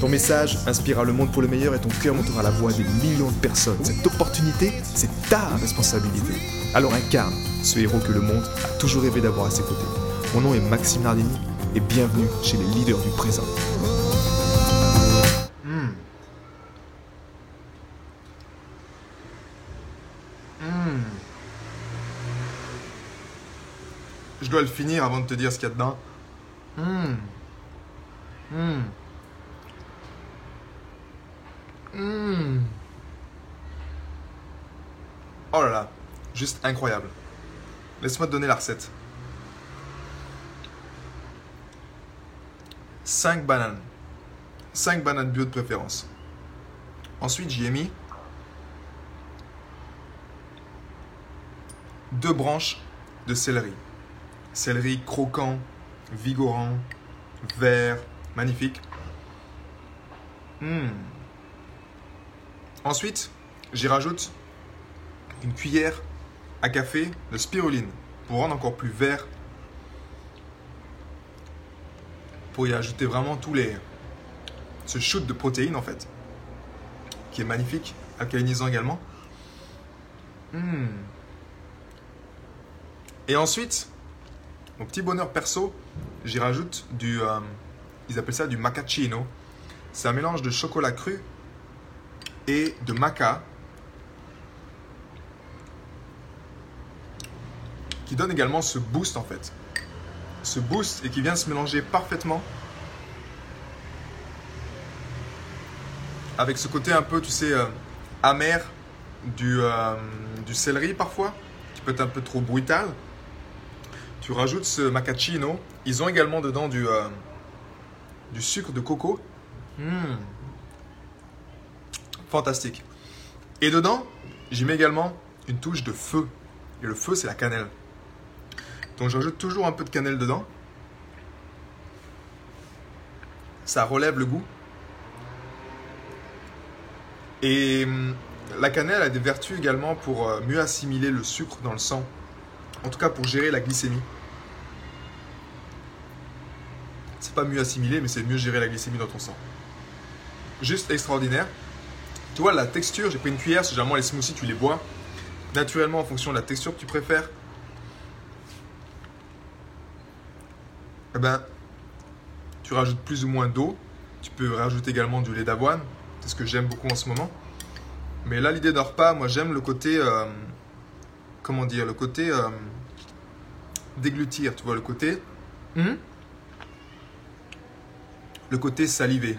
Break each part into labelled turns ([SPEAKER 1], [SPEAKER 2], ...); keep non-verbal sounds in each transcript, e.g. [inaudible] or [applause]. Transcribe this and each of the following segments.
[SPEAKER 1] Ton message inspirera le monde pour le meilleur et ton cœur montera la voix des millions de personnes. Cette opportunité, c'est ta responsabilité. Alors incarne ce héros que le monde a toujours rêvé d'avoir à ses côtés. Mon nom est Maxime Nardini et bienvenue chez les leaders du présent. Hmm. Hmm. Je dois le finir avant de te dire ce qu'il y a dedans. Hmm. Hmm. Oh là là, juste incroyable. Laisse-moi te donner la recette. 5 bananes. 5 bananes bio de préférence. Ensuite, j'y ai mis deux branches de céleri. Céleri croquant, vigorant, vert, magnifique. Hmm. Ensuite, j'y rajoute une cuillère à café de spiruline pour rendre encore plus vert. Pour y ajouter vraiment tous les. ce shoot de protéines en fait, qui est magnifique, alcalinisant également. Hmm. Et ensuite, mon petit bonheur perso, j'y rajoute du. Euh, ils appellent ça du macchiato. C'est un mélange de chocolat cru et de maca qui donne également ce boost en fait. Ce boost et qui vient se mélanger parfaitement avec ce côté un peu, tu sais, euh, amer du, euh, du céleri parfois, qui peut être un peu trop brutal. Tu rajoutes ce macchiato. Ils ont également dedans du, euh, sucre de coco. Mmh fantastique. Et dedans, j'y mets également une touche de feu. Et le feu, c'est la cannelle. Donc j'ajoute toujours un peu de cannelle dedans. Ça relève le goût. Et hum, la cannelle a des vertus également pour euh, mieux assimiler le sucre dans le sang. En tout cas pour gérer la glycémie. C'est pas mieux assimiler, mais c'est mieux gérer la glycémie dans ton sang. Juste extraordinaire. Tu vois, la texture, j'ai pris une cuillère, généralement les smoothies, tu les bois naturellement en fonction de la texture que tu préfères. Eh ben, tu rajoutes plus ou moins d'eau. Tu peux rajouter également du lait d'avoine. C'est ce que j'aime beaucoup en ce moment. Mais là, l'idée d'un repas, moi j'aime le côté. Euh, comment dire Le côté. Euh, déglutir, tu vois, le côté. Hmm? le côté salivé.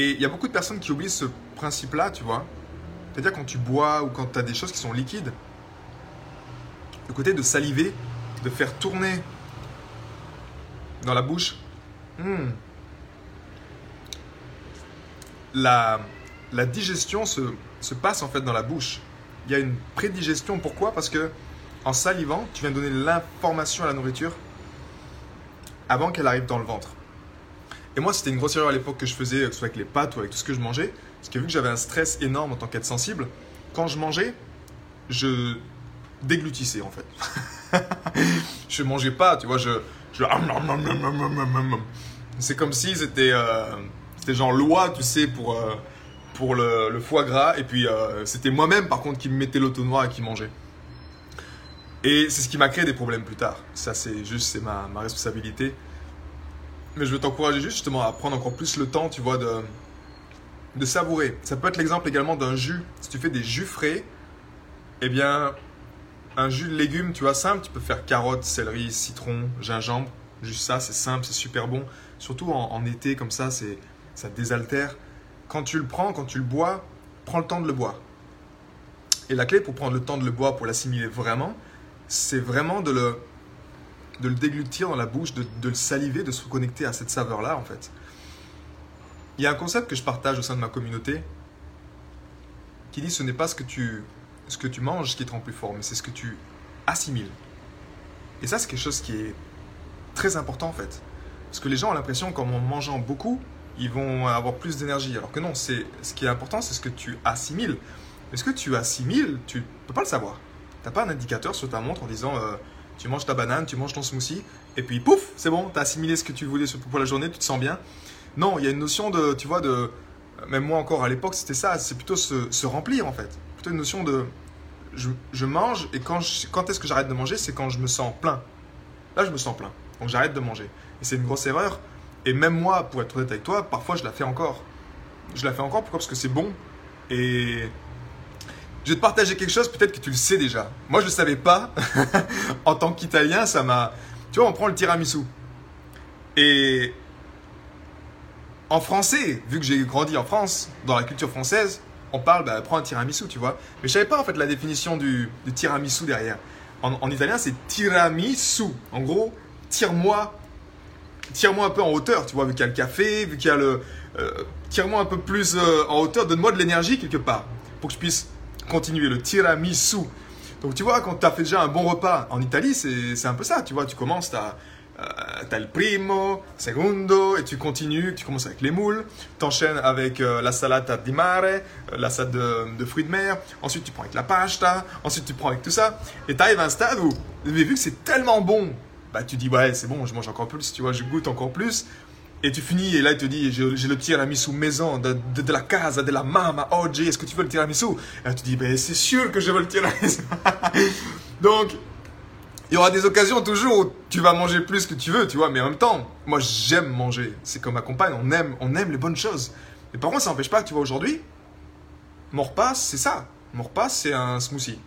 [SPEAKER 1] Et il y a beaucoup de personnes qui oublient ce principe-là, tu vois. C'est-à-dire quand tu bois ou quand tu as des choses qui sont liquides, le côté de saliver, de faire tourner dans la bouche, hmm. la, digestion se, se passe en fait dans la bouche. Il y a une prédigestion. Pourquoi? Parce que en salivant, tu viens donner l'information à la nourriture avant qu'elle arrive dans le ventre. Et moi, c'était une grosse erreur à l'époque que je faisais, que ce soit avec les pâtes ou avec tout ce que je mangeais. Parce que vu que j'avais un stress énorme en tant qu'être sensible, quand je mangeais, je déglutissais en fait. [laughs] je mangeais pas, tu vois, je. C'est comme si c'était euh, genre loi, tu sais, pour, euh, pour le, foie gras. Et puis euh, c'était moi-même par contre qui me mettais l'auto-noir et qui mangeait. Et c'est ce qui m'a créé des problèmes plus tard. Ça, c'est juste, c'est ma, ma responsabilité. Mais je veux t'encourager justement à prendre encore plus le temps, tu vois, de, de savourer. Ça peut être l'exemple également d'un jus. Si tu fais des jus frais, eh bien, un jus de légumes, tu vois, simple, tu peux faire carottes, céleri, citron, gingembre. Juste ça, c'est simple, c'est super bon. Surtout en, été, comme ça, c'est, ça désaltère. Quand tu le prends, quand tu le bois, prends le temps de le boire. Et la clé pour prendre le temps de le boire, pour l'assimiler vraiment, c'est vraiment de le, de le déglutir dans la bouche, de, le saliver, de se reconnecter à cette saveur-là, en fait. il y a un concept que je partage au sein de ma communauté qui dit ce n'est pas ce que tu, ce que tu manges qui te rend plus fort, mais c'est ce que tu assimiles. Et ça, c'est quelque chose qui est très important en fait. Parce que les gens ont l'impression qu'en mangeant beaucoup, ils vont avoir plus d'énergie. Alors que non, c'est ce qui est important, c'est ce que tu assimiles. Mais ce que tu assimiles, tu ne peux pas le savoir. Tu n'as pas un indicateur sur ta montre en disant euh, tu manges ta banane, tu manges ton smoothie, et puis pouf, c'est bon, tu as assimilé ce que tu voulais pour la journée, tu te sens bien. Non, il y a une notion de, tu vois, de. Même moi encore à l'époque, c'était ça, c'est plutôt se, remplir en fait. Plutôt une notion de. Je, mange, et quand, quand est-ce que j'arrête de manger C'est quand je me sens plein. Là, je me sens plein. Donc j'arrête de manger. Et c'est une grosse erreur. Et même moi, pour être honnête avec toi, parfois je la fais encore. Je la fais encore pourquoi? Parce que c'est bon. Et je vais te partager quelque chose, peut-être que tu le sais déjà. Moi, je ne le savais pas. [laughs] en tant qu'Italien, ça m'a... Tu vois, on prend le tiramisu. Et en français, vu que j'ai grandi en France, dans la culture française, on parle, bah, prends un tiramisu, tu vois. Mais je savais pas en fait la définition du, tiramisu derrière. En, italien, c'est tiramisu. En gros, tire-moi, tire-moi un peu en hauteur, tu vois, vu qu'il y a le café, vu qu'il y a le, euh, tire-moi un peu plus euh, en hauteur, donne-moi de l'énergie quelque part, pour que je puisse continuer le tiramisu. Donc tu vois, quand tu as fait déjà un bon repas en Italie, c'est un peu ça, tu vois, tu commences, tu as, euh, le primo, secondo, et tu continues, tu commences avec les moules, tu enchaînes avec euh, la salade di mare, euh, la salade de, fruits de mer, ensuite tu prends avec la pasta, ensuite tu prends avec tout ça, et tu arrives à un stade où, vu que c'est tellement bon, bah tu dis ouais c'est bon, je mange encore plus, tu vois, je goûte encore plus, et tu finis, et là, il te dit J'ai le tiramisu maison, de, de, la casa, de la mama, oh Jay, est-ce que tu veux le tiramisu? Et là, tu dis Ben, c'est sûr que je veux le tiramisu. [laughs] Donc, il y aura des occasions toujours où tu vas manger plus que tu veux, tu vois, mais en même temps, moi, j'aime manger. C'est comme ma compagne, on aime, on aime les bonnes choses. Mais par contre, ça n'empêche pas tu vois, aujourd'hui, mon repas, c'est ça. Mon repas, c'est un smoothie.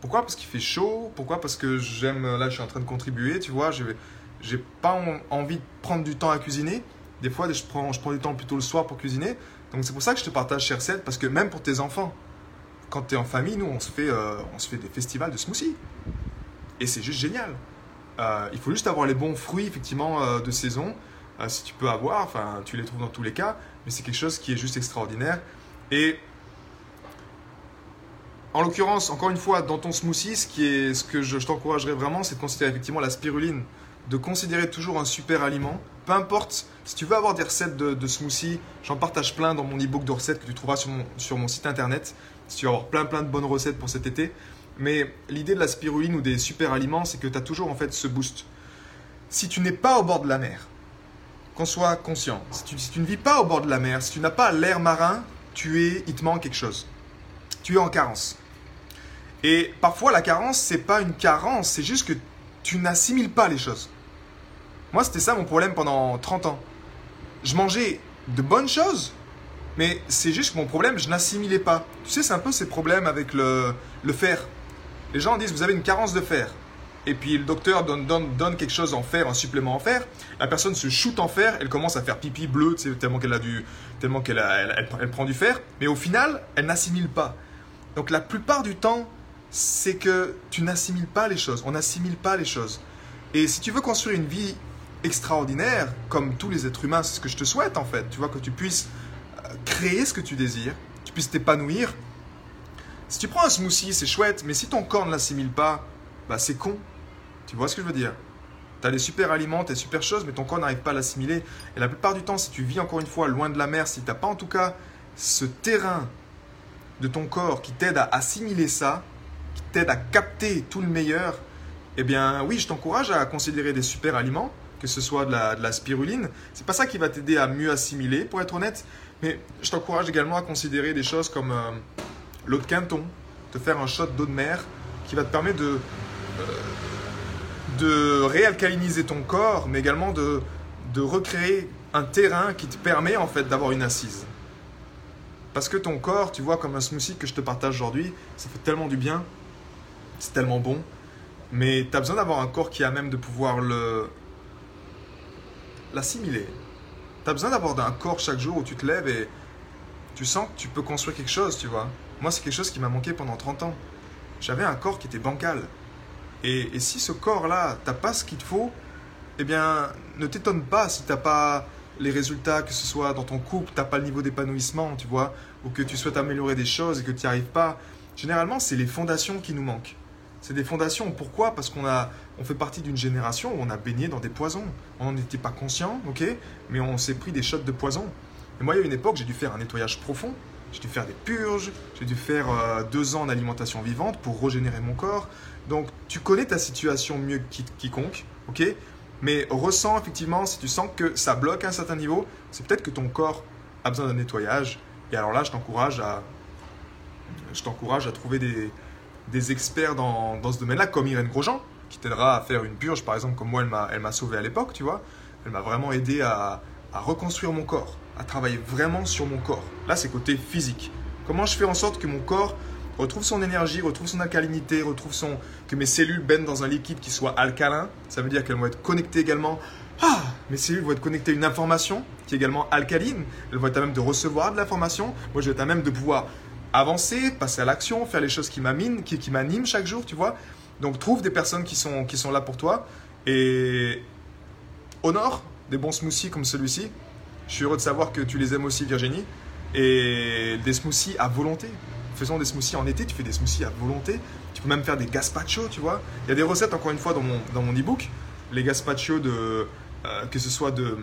[SPEAKER 1] Pourquoi? Parce qu'il fait chaud. Pourquoi? Parce que j'aime. Là, je suis en train de contribuer, tu vois. Je vais j'ai pas envie de prendre du temps à cuisiner. Des fois, je prends, je prends du temps plutôt le soir pour cuisiner. Donc c'est pour ça que je te partage ces recettes, parce que même pour tes enfants, quand tu es en famille, nous, on se, fait, euh, on se fait des festivals de smoothies. Et c'est juste génial. Euh, il faut juste avoir les bons fruits, effectivement, euh, de saison. si tu peux avoir, enfin, tu les trouves dans tous les cas, mais c'est quelque chose qui est juste extraordinaire. Et en l'occurrence, encore une fois, dans ton smoothie, ce, qui est, ce que je, je t'encouragerais vraiment, c'est de considérer effectivement la spiruline de considérer toujours un super aliment. Peu importe, si tu veux avoir des recettes de, de smoothie, j'en partage plein dans mon e-book de recettes que tu trouveras sur mon, sur mon site internet. Si tu veux avoir plein plein de bonnes recettes pour cet été. Mais l'idée de la spiruline ou des super aliments, c'est que tu as toujours en fait ce boost. Si tu n'es pas au bord de la mer, qu'on soit conscient, si tu, si tu, ne vis pas au bord de la mer, si tu n'as pas l'air marin, tu es, il te manque quelque chose. Tu es en carence. Et parfois la carence, c'est pas une carence, c'est juste que tu n'assimiles pas les choses. Moi, c'était ça mon problème pendant 30 ans. Je mangeais de bonnes choses, mais c'est juste que mon problème, je n'assimilais pas. Tu sais, c'est un peu ces problèmes avec le, fer. Les gens disent, vous avez une carence de fer. Et puis le docteur donne, donne, donne, quelque chose en fer, un supplément en fer. La personne se shoot en fer, elle commence à faire pipi bleu, tellement qu'elle a du, tellement qu'elle elle, elle prend du fer. Mais au final, elle n'assimile pas. Donc la plupart du temps, c'est que tu n'assimiles pas les choses. On n'assimile pas les choses. Et si tu veux construire une vie extraordinaire, comme tous les êtres humains, c'est ce que je te souhaite en fait. Tu vois, que tu puisses euh, créer ce que tu désires, tu puisses t'épanouir. Si tu prends un smoothie, c'est chouette, mais si ton corps ne l'assimile pas, bah c'est con. Tu vois ce que je veux dire? Tu as des super aliments, des super choses, mais ton corps n'arrive pas à l'assimiler. Et la plupart du temps, si tu vis encore une fois loin de la mer, si tu n'as pas en tout cas ce terrain de ton corps qui t'aide à assimiler ça, qui t'aide à capter tout le meilleur, eh bien oui, je t'encourage à considérer des super aliments, que ce soit de la, de la spiruline. C'est pas ça qui va t'aider à mieux assimiler, pour être honnête, mais je t'encourage également à considérer des choses comme euh, l'eau de quinton, te faire un shot d'eau de mer qui va te permettre de, euh, réalcaliniser ton corps, mais également de, recréer un terrain qui te permet en fait d'avoir une assise. Parce que ton corps, tu vois, comme un smoothie que je te partage aujourd'hui, ça fait tellement du bien, c'est tellement bon, mais tu as besoin d'avoir un corps qui a même de pouvoir le l'assimiler. Tu as besoin d'avoir un corps chaque jour où tu te lèves et tu sens que tu peux construire quelque chose, tu vois. Moi, c'est quelque chose qui m'a manqué pendant 30 ans. J'avais un corps qui était bancal. Et, et si ce corps-là, t'as pas ce qu'il te faut, eh bien, ne t'étonne pas si t'as pas les résultats, que ce soit dans ton couple, tu n'as pas le niveau d'épanouissement, tu vois, ou que tu souhaites améliorer des choses et que tu n'y arrives pas, généralement, c'est les fondations qui nous manquent. C'est des fondations. Pourquoi? Parce qu'on a, on fait partie d'une génération où on a baigné dans des poisons. On n'en était pas conscient, ok? Mais on s'est pris des shots de poison. Et moi, il y a une époque, j'ai dû faire un nettoyage profond. J'ai dû faire des purges. J'ai dû faire euh, deux ans d'alimentation vivante pour régénérer mon corps. Donc, tu connais ta situation mieux que quiconque, ok? Mais ressens effectivement, si tu sens que ça bloque à un certain niveau, c'est peut-être que ton corps a besoin d'un nettoyage. Et alors là, je t'encourage à, je t'encourage à trouver des, des experts dans, dans ce domaine-là, comme Irène Grosjean, qui t'aidera à faire une purge, par exemple, comme moi, elle m'a, sauvé à l'époque, tu vois. Elle m'a vraiment aidé à, à reconstruire mon corps, à travailler vraiment sur mon corps. Là, c'est côté physique. Comment je fais en sorte que mon corps retrouve son énergie, retrouve son alcalinité, retrouve son que mes cellules baignent dans un liquide qui soit alcalin? Ça veut dire qu'elles vont être connectées également. Ah, mes cellules vont être connectées à une information qui est également alcaline. Elles vont être à même de recevoir de l'information. Moi, je vais être à même de pouvoir avancer, passer à l'action, faire les choses qui m'animent, qui, qui chaque jour, tu vois. Donc trouve des personnes qui sont, qui sont là pour toi et honore des bons smoothies comme celui-ci. Je suis heureux de savoir que tu les aimes aussi, Virginie. Et des smoothies à volonté. Faisons des smoothies en été, tu fais des smoothies à volonté. Tu peux même faire des gazpacho, tu vois. Il y a des recettes, encore une fois, dans mon, dans mon e-book. Les gazpacho, de, euh, que ce soit de,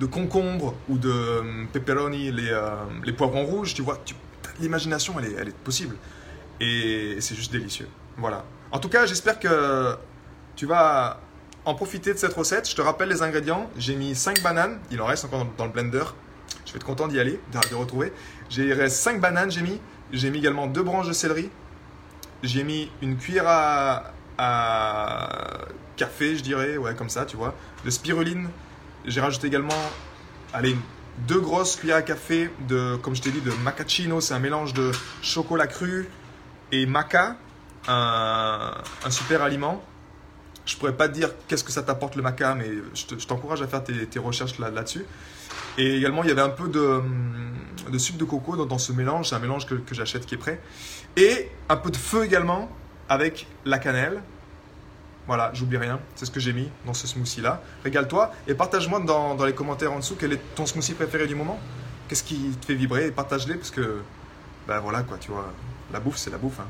[SPEAKER 1] de concombre ou de euh, pepperoni, les, euh, les poivrons rouges, tu vois. L'imagination, elle est, elle est possible. Et c'est juste délicieux. Voilà. En tout cas, j'espère que tu vas en profiter de cette recette. Je te rappelle les ingrédients. J'ai mis 5 bananes. Il en reste encore dans le blender. Je vais être content d'y aller, de retrouver. J'ai reste 5 bananes, j'ai mis. J'ai mis également 2 branches de céleri. J'ai mis une cuillère à, café, je dirais, ouais, comme ça, tu vois, de spiruline. J'ai rajouté également, allez, deux grosses cuillères à café de, comme je t'ai dit, de macacino. C'est un mélange de chocolat cru et maca, un, super aliment. Je pourrais pas te dire qu'est-ce que ça t'apporte le maca, mais je t'encourage à faire tes, recherches là-dessus. et également, il y avait un peu de, de sucre de coco dans, ce mélange. C'est un mélange que j'achète qui est prêt. Et un peu de feu également avec la cannelle. Voilà, j'oublie rien. C'est ce que j'ai mis dans ce smoothie-là. Régale-toi et partage-moi dans, les commentaires en dessous quel est ton smoothie préféré du moment. Qu'est-ce qui te fait vibrer Partage-les parce que, ben voilà quoi, tu vois, la bouffe, c'est la bouffe. Hein.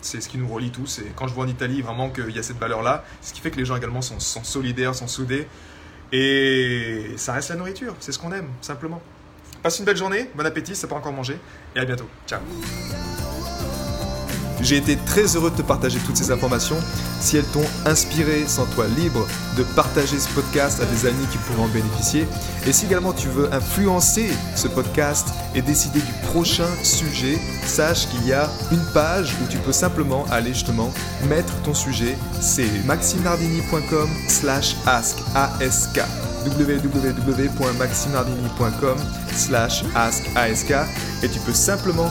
[SPEAKER 1] C'est ce qui nous relie tous. Et quand je vois en Italie vraiment qu'il y a cette valeur-là, ce qui fait que les gens également sont, sont solidaires, sont soudés. Et ça reste la nourriture, c'est ce qu'on aime, simplement. Passe une belle journée, bon appétit, ça pas encore mangé, et à bientôt. Ciao j'ai été très heureux de te partager toutes ces informations. Si elles t'ont inspiré, sens-toi libre de partager ce podcast à des amis qui pourraient en bénéficier. Et si également tu veux influencer ce podcast et décider du prochain sujet, sache qu'il y a une page où tu peux simplement aller justement mettre ton sujet. C'est maximenardini.com slash ask www.maximardini.com slash ask et tu peux simplement